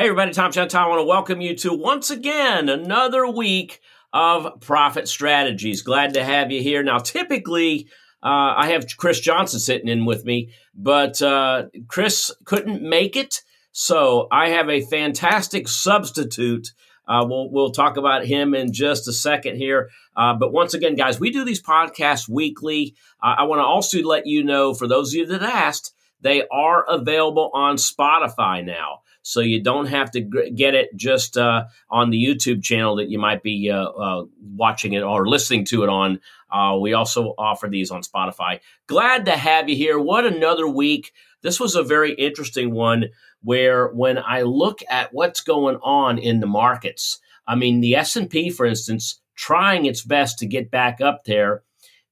Hey, everybody, Tom Gentile. I want to welcome you to once again another week of Profit Strategies. Glad to have you here. Now, typically, uh, I have Chris Johnson sitting in with me, but uh, Chris couldn't make it. So I have a fantastic substitute. Uh, we'll, we'll talk about him in just a second here. Uh, but once again, guys, we do these podcasts weekly. Uh, I want to also let you know, for those of you that asked, they are available on Spotify now so you don't have to get it just uh, on the YouTube channel that you might be uh, uh, watching it or listening to it on. Uh, we also offer these on Spotify. Glad to have you here. What another week! This was a very interesting one where when I look at what's going on in the markets, I mean the S and P, for instance, trying its best to get back up there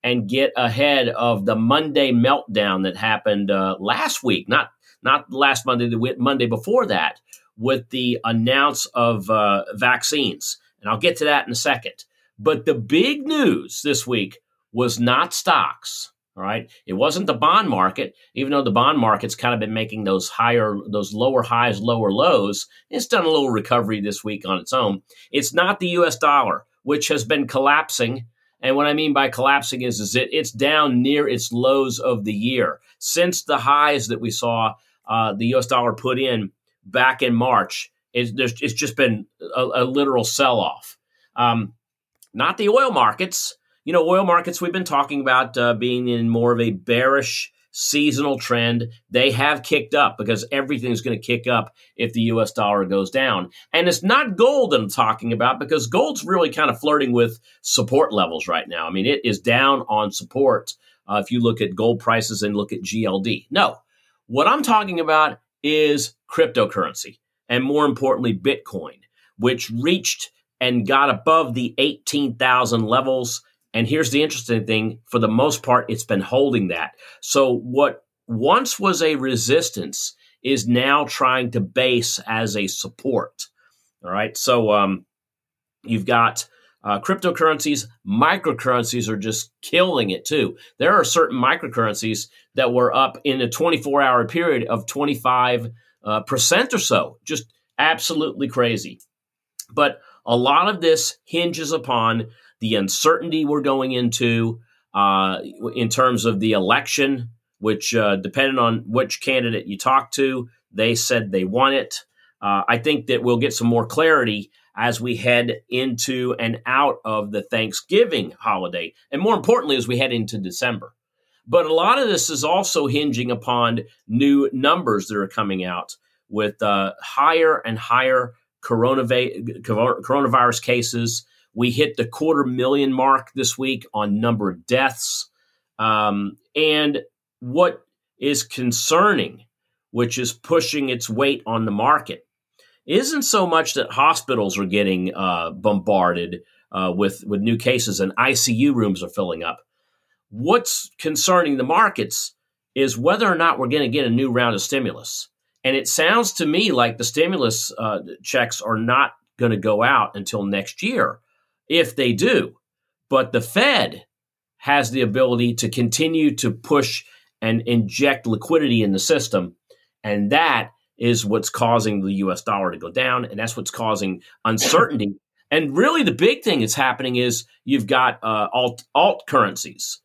and get ahead of the Monday meltdown that happened uh, last week, not not last Monday, the Monday before that, with the announce of uh, vaccines. And I'll get to that in a second. But the big news this week was not stocks. All right. It wasn't the bond market, even though the bond market's kind of been making those higher, those lower highs, lower lows. It's done a little recovery this week on its own. It's not the US dollar, which has been collapsing. And what I mean by collapsing is, is it, it's down near its lows of the year since the highs that we saw uh, the U.S. dollar put in back in March, it's, it's just been a, a literal sell off. Um, not the oil markets. You know, oil markets we've been talking about uh, being in more of a bearish seasonal trend. They have kicked up because everything's going to kick up if the US dollar goes down. And it's not gold I'm talking about because gold's really kind of flirting with support levels right now. I mean, it is down on support uh, if you look at gold prices and look at GLD. No, what I'm talking about is cryptocurrency, and more importantly, Bitcoin, which reached and got above the 18,000 levels. And here's the interesting thing for the most part, it's been holding that. So, what once was a resistance is now trying to base as a support. All right. So, um, you've got uh, cryptocurrencies, microcurrencies are just killing it too. There are certain microcurrencies that were up in a 24 hour period of 25 uh, percent or so. Just absolutely crazy. But a lot of this hinges upon the uncertainty we're going into uh, in terms of the election, which, uh, depending on which candidate you talk to, they said they want it. Uh, I think that we'll get some more clarity as we head into and out of the Thanksgiving holiday, and more importantly, as we head into December. But a lot of this is also hinging upon new numbers that are coming out with uh, higher and higher coronavirus cases. We hit the quarter million mark this week on number of deaths. Um, and what is concerning, which is pushing its weight on the market, isn't so much that hospitals are getting uh, bombarded uh, with with new cases and ICU rooms are filling up. What's concerning the markets is whether or not we're going to get a new round of stimulus. And it sounds to me like the stimulus uh, checks are not going to go out until next year, if they do. But the Fed has the ability to continue to push and inject liquidity in the system, and that is what's causing the US dollar to go down. And that's what's causing uncertainty. and really, the big thing that's happening is you've got uh, alt, alt currencies,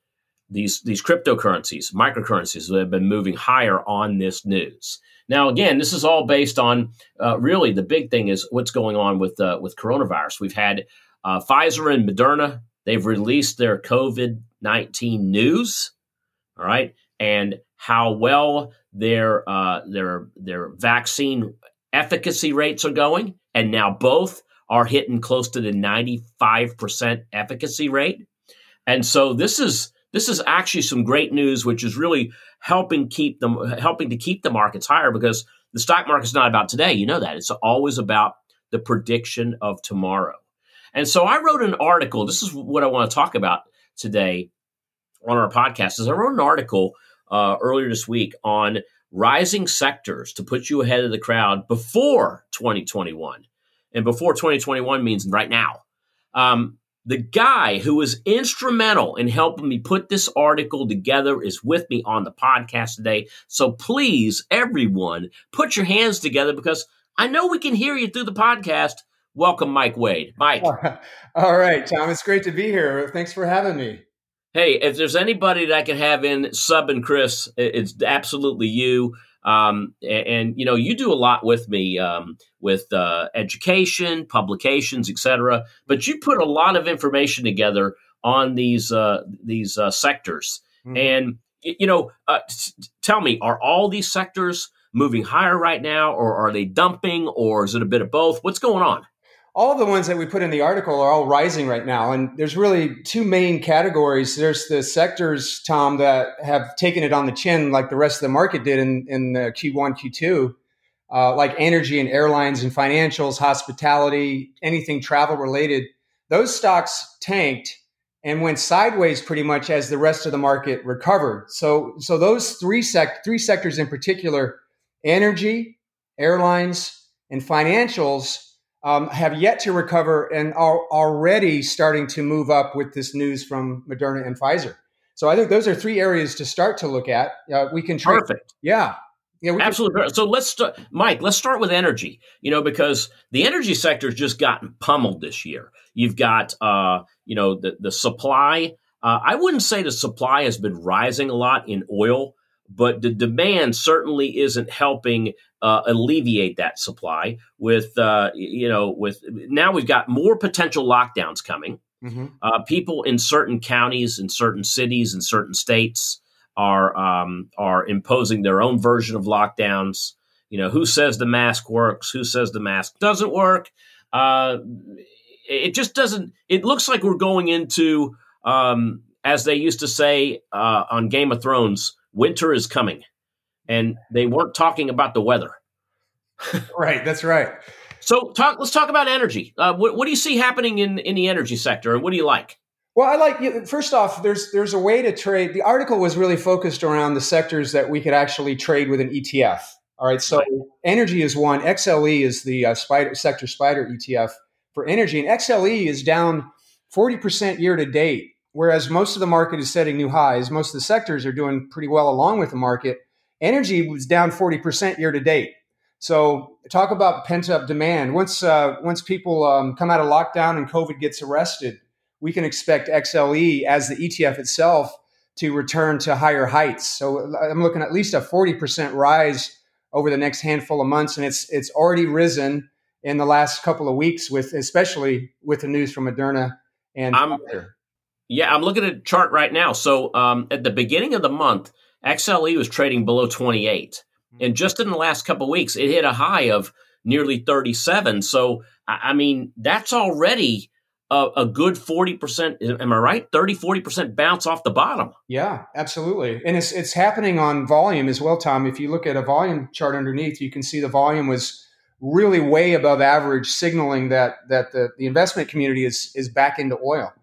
these, these cryptocurrencies, microcurrencies that have been moving higher on this news. Now, again, this is all based on uh, really the big thing is what's going on with, uh, with coronavirus. We've had uh, Pfizer and Moderna, they've released their COVID 19 news. All right. And how well their uh, their their vaccine efficacy rates are going, and now both are hitting close to the 95% efficacy rate. And so this is this is actually some great news, which is really helping keep them helping to keep the markets higher because the stock market's not about today. You know that it's always about the prediction of tomorrow. And so I wrote an article. This is what I want to talk about today on our podcast. Is I wrote an article uh, earlier this week on rising sectors to put you ahead of the crowd before 2021. And before 2021 means right now. Um, the guy who was instrumental in helping me put this article together is with me on the podcast today. So please, everyone, put your hands together because I know we can hear you through the podcast. Welcome, Mike Wade. Mike. All right, Tom. It's great to be here. Thanks for having me. Hey, if there's anybody that I can have in sub and Chris, it's absolutely you. Um, and, and, you know, you do a lot with me um, with uh, education, publications, etc. But you put a lot of information together on these uh, these uh, sectors. Mm-hmm. And you know, uh, tell me, are all these sectors moving higher right now, or are they dumping, or is it a bit of both? What's going on? All the ones that we put in the article are all rising right now. And there's really two main categories. There's the sectors, Tom, that have taken it on the chin like the rest of the market did in, in the Q1, Q2, uh, like energy and airlines and financials, hospitality, anything travel related. Those stocks tanked and went sideways pretty much as the rest of the market recovered. So, so those three sec- three sectors in particular, energy, airlines, and financials um, have yet to recover and are already starting to move up with this news from Moderna and Pfizer. So I think those are three areas to start to look at. Uh, we can trade. Perfect. Yeah. Yeah, absolutely. Can- so let's start, Mike. Let's start with energy. You know, because the energy sector has just gotten pummeled this year. You've got, uh, you know, the the supply. Uh, I wouldn't say the supply has been rising a lot in oil, but the demand certainly isn't helping uh, alleviate that supply. With uh, you know, with now we've got more potential lockdowns coming. Mm-hmm. Uh, people in certain counties, in certain cities, in certain states are um, are imposing their own version of lockdowns. You know, who says the mask works? Who says the mask doesn't work? Uh, it just doesn't. It looks like we're going into, um, as they used to say uh, on Game of Thrones, winter is coming, and they weren't talking about the weather. right, that's right. So, talk. Let's talk about energy. Uh, what, what, do you see happening in in the energy sector, and what do you like? Well, I like first off, there's there's a way to trade. The article was really focused around the sectors that we could actually trade with an ETF. All right, so right. energy is one. XLE is the uh, spider sector spider ETF for energy, and XLE is down forty percent year to date whereas most of the market is setting new highs, most of the sectors are doing pretty well along with the market. Energy was down 40% year to date. So talk about pent up demand. Once uh, once people um, come out of lockdown and COVID gets arrested, we can expect XLE as the ETF itself to return to higher heights. So I'm looking at least a 40% rise over the next handful of months, and it's it's already risen in the last couple of weeks with especially with the news from Moderna and I'm, Pfizer. Yeah, I'm looking at a chart right now. So um, at the beginning of the month, XLE was trading below 28. And just in the last couple weeks, it hit a high of nearly 37. So, I mean, that's already a, a, good 40%. Am I right? 30, 40% bounce off the bottom. Yeah, absolutely. And it's, it's happening on volume as well, Tom. If you look at a volume chart underneath, you can see the volume was really way above average, signaling that, that the, the investment community is, is back into oil.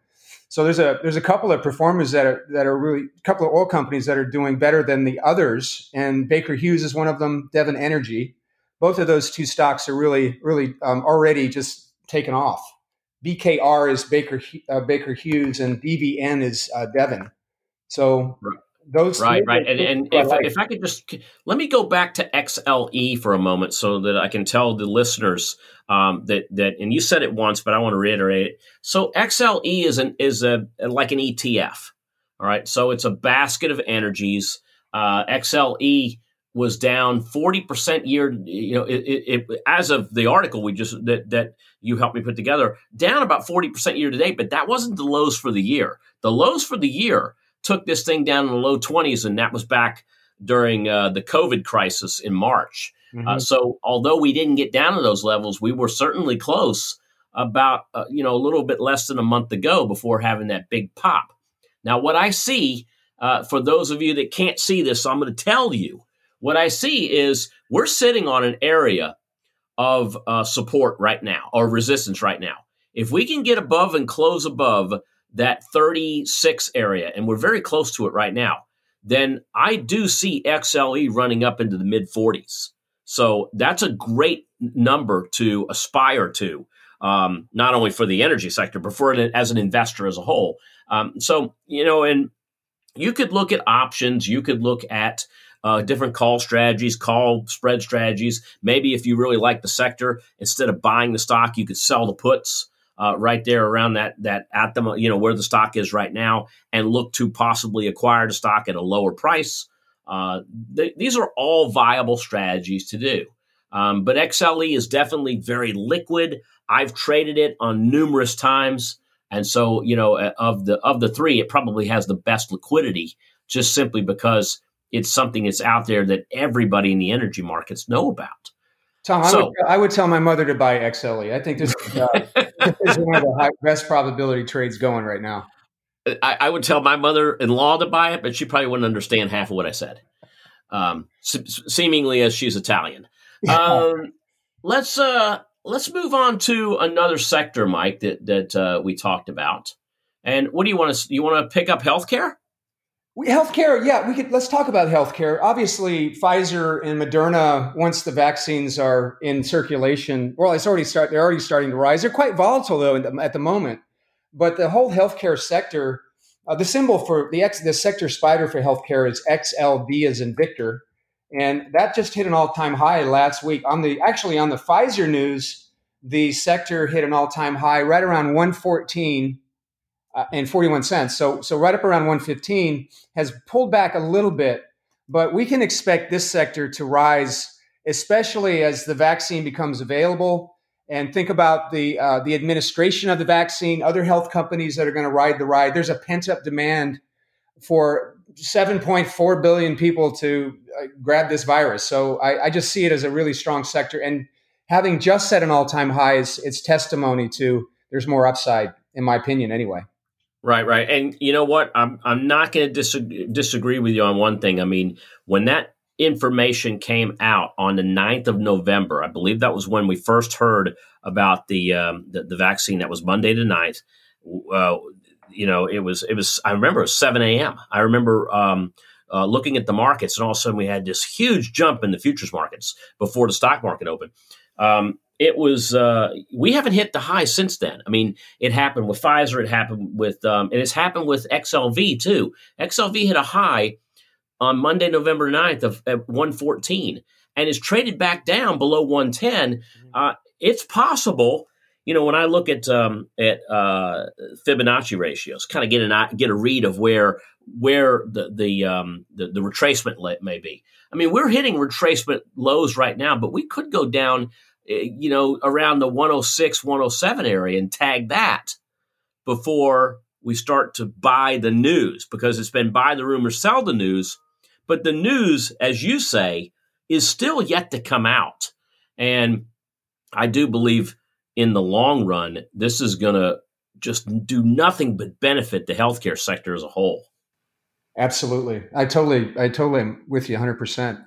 So there's a there's a couple of performers that are that are really a couple of oil companies that are doing better than the others, and Baker Hughes is one of them. Devon Energy, both of those two stocks are really really um, already just taken off. BKR is Baker uh, Baker Hughes, and DVN is uh, Devon. So those right right and, and if, like. if i could just let me go back to xle for a moment so that i can tell the listeners um, that that and you said it once but i want to reiterate it. So xle is an is a like an etf all right? So it's a basket of energies. Uh, xle was down 40% year you know it, it, it, as of the article we just that that you helped me put together down about 40% year to date but that wasn't the lows for the year. The lows for the year took this thing down in the low 20s, and that was back during uh, the COVID crisis in March. Mm-hmm. Uh, so, although we didn't get down to those levels, we were certainly close about uh, you know a little bit less than a month ago before having that big pop. Now, what I see uh, for those of you that can't see this, I'm going to tell you what I see is we're sitting on an area of uh, support right now or resistance right now. If we can get above and close above that 36 area, and we're very close to it right now, then I do see XLE running up into the mid 40s. So that's a great number to aspire to, um, not only for the energy sector, but for it as an investor as a whole. Um, so, you know, and you could look at options, you could look at uh, different call strategies, call spread strategies. Maybe if you really like the sector, instead of buying the stock, you could sell the puts. Uh, right there around that that at the you know where the stock is right now, and look to possibly acquire the stock at a lower price. Uh, th- these are all viable strategies to do. Um, but XLE is definitely very liquid. I've traded it on numerous times, and so you know uh, of the of the three, it probably has the best liquidity, just simply because it's something that's out there that everybody in the energy markets know about. Tom, I, would, I would tell my mother to buy XLE. I think this is, uh, this is one of the high, best probability trades going right now. I, I, would tell my mother-in-law to buy it, but she probably wouldn't understand half of what I said. Um, se- seemingly, as she's Italian. Um, let's uh, let's move on to another sector, Mike, that that uh, we talked about. And what do you want to? You want to pick up healthcare? We, healthcare, yeah, we could. Let's talk about healthcare. Obviously, Pfizer and Moderna, once the vaccines are in circulation, well, it's already start. They're already starting to rise. They're quite volatile though at the moment. But the whole healthcare sector, uh, the symbol for the X, the sector spider for healthcare is XLV as in Victor, and that just hit an all-time high last week. On the actually on the Pfizer news, the sector hit an all-time high right around 114 uh, and 41 cents. So so right up around 115 has pulled back a little bit, but we can expect this sector to rise, especially as the vaccine becomes available. And think about the uh, the administration of the vaccine, other health companies that are going to ride the ride. There's a pent up demand for 7.4 billion people to uh, grab this virus. So I, I, just see it as a really strong sector. And having just set an all time high, is, it's testimony to there's more upside, in my opinion, anyway. Right, right. And you know what? I'm, I'm not going to disagree, disagree with you on one thing. I mean, when that information came out on the 9th of November, I believe that was when we first heard about the, um, the, the, vaccine. That was Monday the 9th. Uh, you know, it was it was. I remember it was seven a.m. I remember um, uh, looking at the markets, and all of a sudden we had this huge jump in the futures markets before the stock market opened. Um, it was uh, we haven't hit the high since then. I mean, it happened with Pfizer, it happened with, um, and it's happened with XLV too. XLV hit a high on Monday, November 9th of at 114 and is traded back down below 110. Mm-hmm. Uh, it's possible you know, when I look at um, at uh, Fibonacci ratios, kind of get an get a read of where where the the, um, the the retracement may be. I mean, we're hitting retracement lows right now, but we could go down, Eh, you know, around the 106, 107 area and tag that before we start to buy the news because it's been buy the rumor, sell the news. But the news, as you say, is still yet to come out, and I do believe in the long run, this is going to just do nothing but benefit the healthcare sector as a whole. Absolutely. I totally, I totally am with you 100%.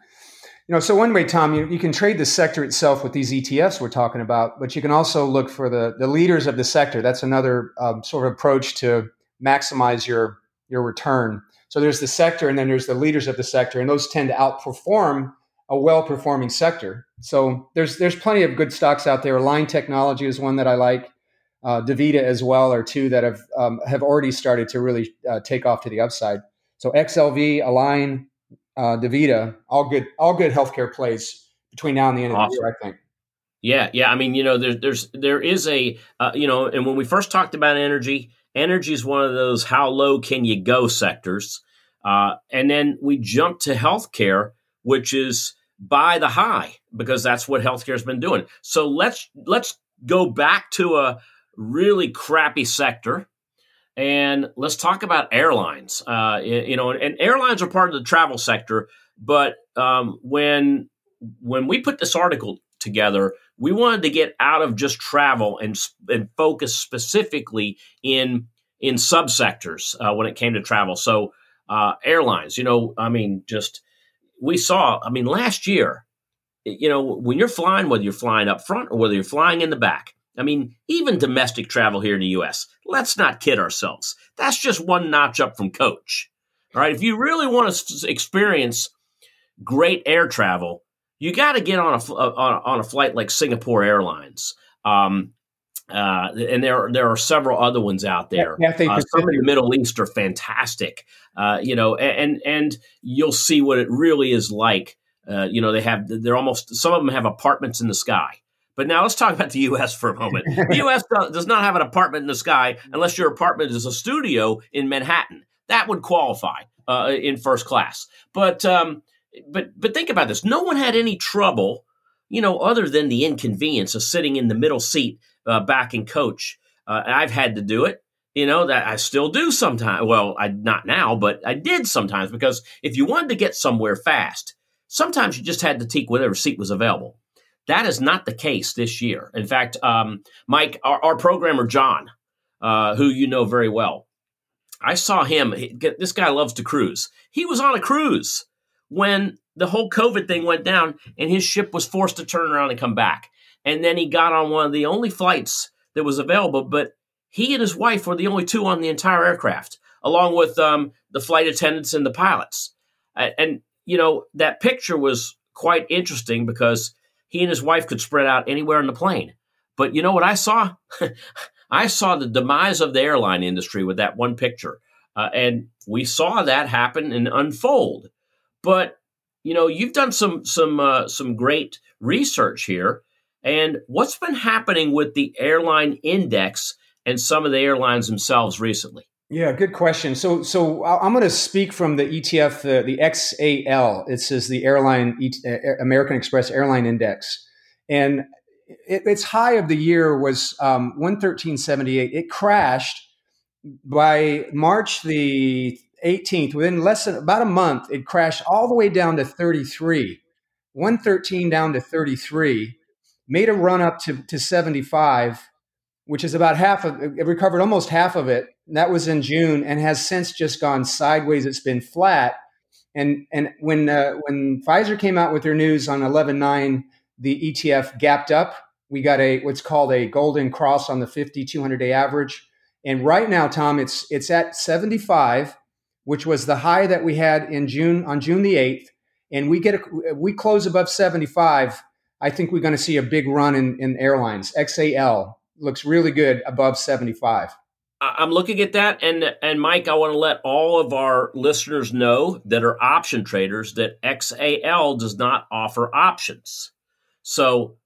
You know, so one way, Tom, you, you can trade the sector itself with these ETFs we're talking about, but you can also look for the, the leaders of the sector. That's another um, sort of approach to maximize your, your return. So there's the sector and then there's the leaders of the sector, and those tend to outperform a well-performing sector. So there's there's plenty of good stocks out there. Align Technology is one that I like. Uh, Davita as well are two that have um, have already started to really uh, take off to the upside. So XLV, Align, uh, Davita, all good all good healthcare plays between now and the end awesome. of the year. I think. Yeah, yeah. I mean, you know, there's there's there is a uh, you know, and when we first talked about energy, energy is one of those how low can you go sectors, uh, and then we jump to healthcare, which is by the high because that's what healthcare has been doing. So let's let's go back to a really crappy sector and let's talk about airlines. Uh, you know, and airlines are part of the travel sector, but um, when when we put this article together, we wanted to get out of just travel and and focus specifically in in subsectors uh, when it came to travel. So uh, airlines, you know, I mean, just we saw, I mean, last year, you know, when you're flying, whether you're flying up front or whether you're flying in the back, I mean, even domestic travel here in the US, let's not kid ourselves. That's just one notch up from coach. All right. If you really want to experience great air travel, you got to get on a, on a, on a flight like Singapore Airlines. Um, Uh, and there there are several other ones out there. Yeah, uh, some in the Middle East are fantastic. Uh, you know, and and you'll see what it really is like. Uh, you know, they have they're almost some of them have apartments in the sky. But now let's talk about the U.S. for a moment. the U.S. does not have an apartment in the sky unless your apartment is a studio in Manhattan. That would qualify uh, in first class. But um, but but think about this. No one had any trouble, you know, other than the inconvenience of sitting in the middle seat uh, backing coach. Uh, I've had to do it. You know that I still do sometimes. Well, I not now, but I did sometimes because if you wanted to get somewhere fast, sometimes you just had to take whatever seat was available. That is not the case this year. In fact, um, Mike, our, our, programmer John, uh, who you know very well, I saw him. He, this guy loves to cruise. He was on a cruise when the whole COVID thing went down, and his ship was forced to turn around and come back. And then he got on one of the only flights that was available, but he and his wife were the only two on the entire aircraft, along with um, the flight attendants and the pilots. and you know that picture was quite interesting because he and his wife could spread out anywhere on the plane. But you know what I saw? I saw the demise of the airline industry with that one picture. Uh, and we saw that happen and unfold. But you know, you've done some some uh, some great research here. And what's been happening with the airline index and some of the airlines themselves recently? Yeah, good question. So, so I'm going to speak from the ETF, the, the XAL. It says the airline uh, American Express Airline Index, and it, its high of the year was um, 113.78. It crashed by March the 18th. Within less than about a month, it crashed all the way down to 33, 113 down to 33. Made a run up to, to 75 which is about half of it recovered almost half of it. that was in June and has since just gone sideways. It's been flat. And and when uh, when Pfizer came out with their news on 11.9, the ETF gapped up. We got a what's called a golden cross on the 50 200 day average. And right now, Tom, it's it's at 75, which was the high that we had in June on June the 8th. And we get a, we close above 75. I think we're going to see a big run in, in airlines. XAL looks really good above 75. I'm looking at that, and and Mike, I want to let all of our listeners know that are option traders that XAL does not offer options. So,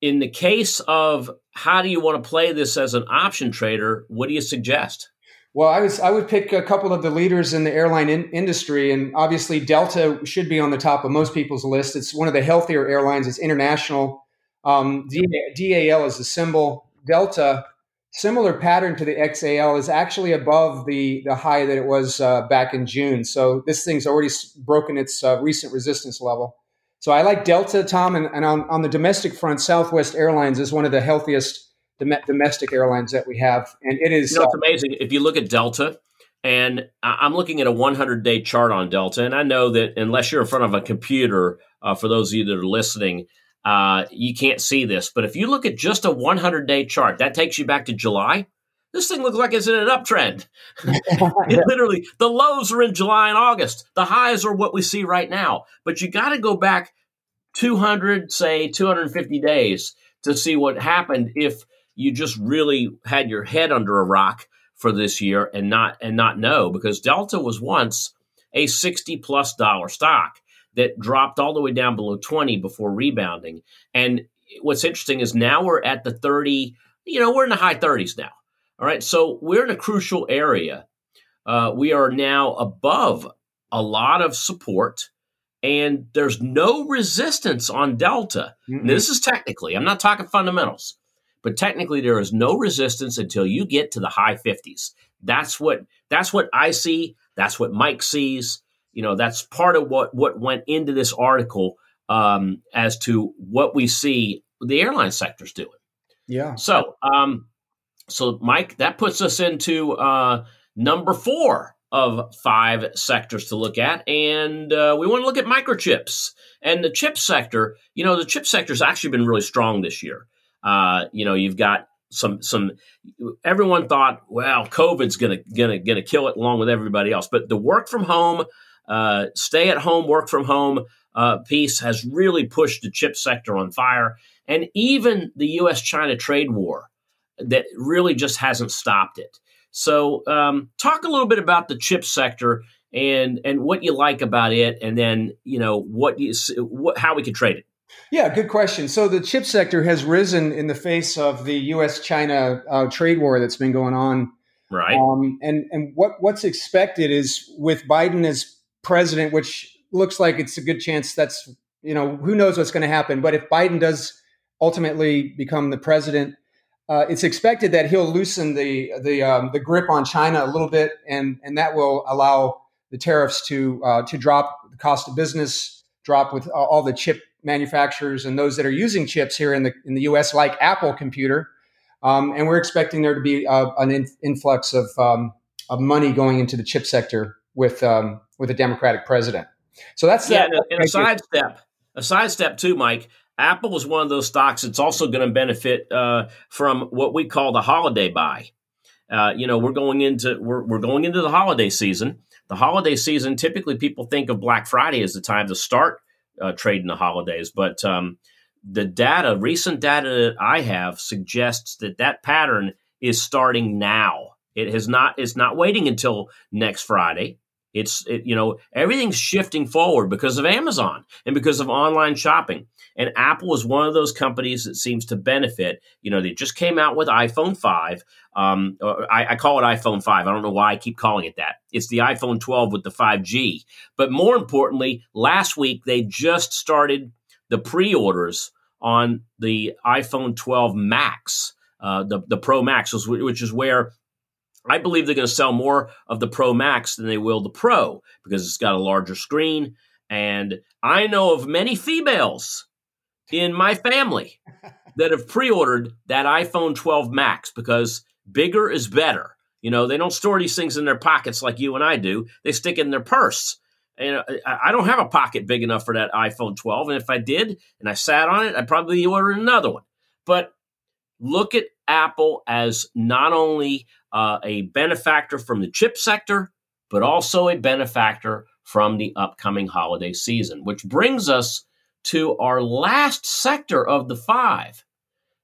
in the case of how do you want to play this as an option trader, what do you suggest? Well, I was I would pick a couple of the leaders in the airline in- industry, and obviously Delta should be on the top of most people's list. It's one of the healthier airlines. It's international. Um, DAL is the symbol. Delta, similar pattern to the XAL, is actually above the, the high that it was uh, back in June. So this thing's already broken its uh, recent resistance level. So I like Delta, Tom, and, and on, on, the domestic front, Southwest Airlines is one of the healthiest dom- domestic airlines that we have, and it is. You know, it's uh, amazing if you look at Delta. And I'm looking at a 100 day chart on Delta, and I know that unless you're in front of a computer, uh, for those of you that are listening, uh, you can't see this, but if you look at just a 100 day chart, that takes you back to July. This thing looks like it's in an uptrend. literally, the lows are in July and August. The highs are what we see right now. But you got to go back 200, say 250 days to see what happened if you just really had your head under a rock for this year and not and not know because Delta was once a 60 plus dollar stock that dropped all the way down below 20 before rebounding. And what's interesting is now we're at the 30, you know, we're in the high 30s now. All right. So we're in a crucial area. Uh, we are now above a lot of support and there's no resistance on delta. This is technically, I'm not talking fundamentals, but technically there is no resistance until you get to the high 50s. That's what that's what I see, that's what Mike sees you know that's part of what what went into this article um, as to what we see the airline sector's doing. Yeah. So, um, so Mike, that puts us into uh, number four of five sectors to look at, and uh, we want to look at microchips and the chip sector. You know, the chip sector has actually been really strong this year. Uh, you know, you've got some some. Everyone thought, well, COVID's gonna gonna gonna kill it along with everybody else, but the work from home uh, stay at home, work from home uh, piece has really pushed the chip sector on fire. And even the US China trade war that really just hasn't stopped it. So, um, talk a little bit about the chip sector and and what you like about it, and then you know what you what how we can trade it. Yeah, good question. So the chip sector has risen in the face of the U.S. China uh, trade war that's been going on. Right. Um, and and what what's expected is with Biden as president, which looks like it's a good chance that's you know who knows what's going to happen. But if Biden does ultimately become the president, uh, it's expected that he'll loosen the the um, the grip on China a little bit, and and that will allow the tariffs to uh, to drop, the cost of business drop with all the chip manufacturers and those that are using chips here in the in the U.S. like Apple Computer, um, and we're expecting there to be uh, an in, influx of um, of money going into the chip sector with um, with a Democratic president. So that's yeah. That, and a sidestep, a sidestep too, Mike. Apple is one of those stocks that's also going to benefit uh, from what we call the holiday buy. Uh, you know, we're going into we're, we're going into the holiday season. The holiday season, typically people think of Black Friday as the time to start uh, trading the holidays, but um, the data, recent data that I have, suggests that that pattern is starting now. It has not. It's not waiting until next Friday. It's it, you know everything's shifting forward because of Amazon and because of online shopping. And Apple is one of those companies that seems to benefit. You know, they just came out with iPhone five. Um, I, I, call it iPhone five. I don't know why I keep calling it that. It's the iPhone 12 with the 5G. But more importantly, last week they just started the pre-orders on the iPhone 12 Max, uh, the the Pro Max, which is where I believe they're going to sell more of the Pro Max than they will the Pro because it's got a larger screen. And I know of many females in my family that have pre ordered that iPhone 12 Max because bigger is better. You know, they don't store these things in their pockets like you and I do, they stick it in their purse. And uh, I don't have a pocket big enough for that iPhone 12. And if I did and I sat on it, I'd probably order another one. But look at Apple as not only uh, a benefactor from the chip sector, but also a benefactor from the upcoming holiday season, which brings us to our last sector of the five.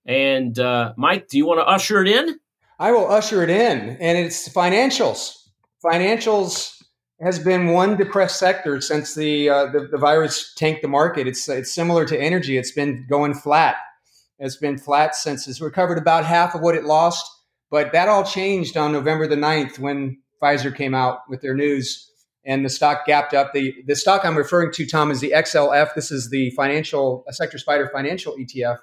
And uh, Mike, do you want to usher it in? I will usher it in, and it's financials. Financials has been one depressed sector since the, uh, the, the virus tanked the market. It's it's similar to energy. It's been going flat. It's been flat since it's recovered about half of what it lost. But that all changed on November the 9th when Pfizer came out with their news and the stock gapped up. The, the stock I'm referring to, Tom, is the XLF. This is the financial sector spider financial ETF,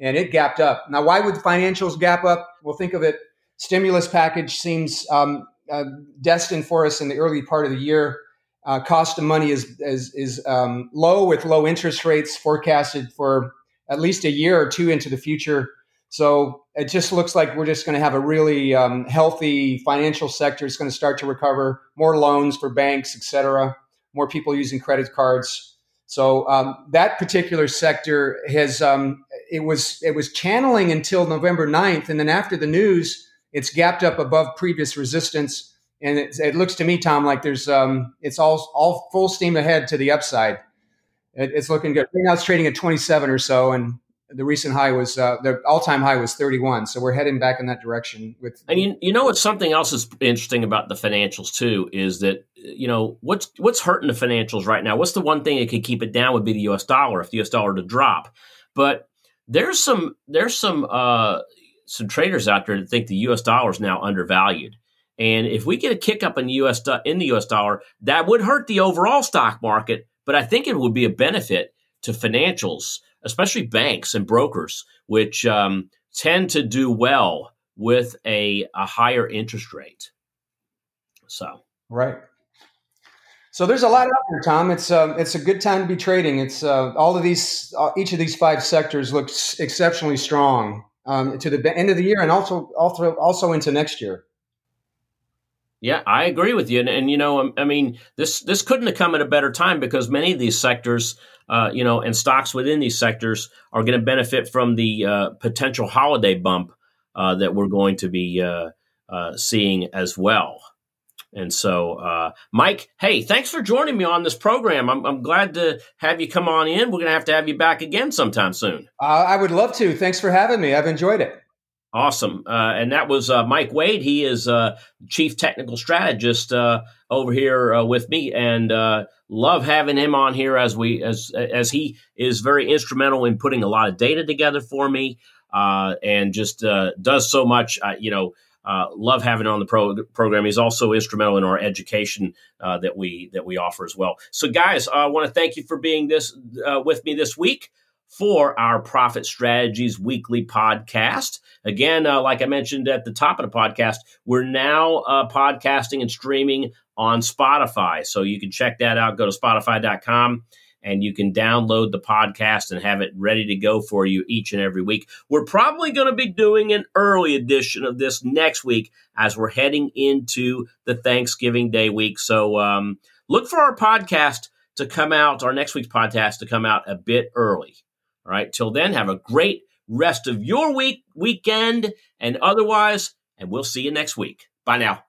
and it gapped up. Now, why would financials gap up? Well, think of it. Stimulus package seems um, uh, destined for us in the early part of the year. Uh, cost of money is is, is um, low with low interest rates forecasted for at least a year or two into the future. So it just looks like we're just going to have a really um, healthy financial sector. It's going to start to recover, more loans for banks, et cetera, more people using credit cards. So um, that particular sector has um, it was it was channeling until November 9th, and then after the news, it's gapped up above previous resistance, and it, it looks to me, Tom, like there's um, it's all all full steam ahead to the upside. It, it's looking good. Right now, it's trading at 27 or so, and the recent high was uh, the all-time high was 31 so we're heading back in that direction with and you, you know what something else is interesting about the financials too is that you know what's what's hurting the financials right now? What's the one thing that could keep it down would be the us dollar if the us dollar to drop. But there's some there's some uh some traders out there that think the us dollar is now undervalued. And if we get a kick up in the us in the us dollar that would hurt the overall stock market but i think it would be a benefit to financials especially banks and brokers, which um, tend to do well with a, a higher interest rate. So, right. So there's a lot out there, Tom. It's um, it's a good time to be trading. It's uh, all of these, uh, each of these five sectors looks exceptionally strong um, to the end of the year, and also also also into next year. Yeah, I agree with you, and, and you know, I mean, this this couldn't have come at a better time because many of these sectors uh, you know, and stocks within these sectors are going to benefit from the uh, potential holiday bump uh, that we're going to be uh, uh, seeing as well. And so, uh, Mike, hey, thanks for joining me on this program. I'm, I'm, glad to have you come on in. We're going to have to have you back again sometime soon. I would love to. Thanks for having me. I've enjoyed it. Awesome. Uh, and that was uh, Mike Wade. He is uh, chief technical strategist uh, over here uh, with me, and uh, love having him on here as we as as he is very instrumental in putting a lot of data together for me, and just does so much. you know, love having on the pro- program. He's also instrumental in our education that we that we offer as well. So, guys, I want to thank you for being this with me this week for our Profit Strategies Weekly podcast. Again, uh, like I mentioned at the top of the podcast, we're now uh, podcasting and streaming on Spotify. So you can check that out. Go to spotify.com and you can download the podcast and have it ready to go for you each and every week. We're probably going to be doing an early edition of this next week as we're heading into the Thanksgiving Day week. So um, look for our podcast to come out, our next week's podcast to come out a bit early. All right. Till then, have a great rest of your week, weekend, and otherwise, and we'll see you next week. Bye now.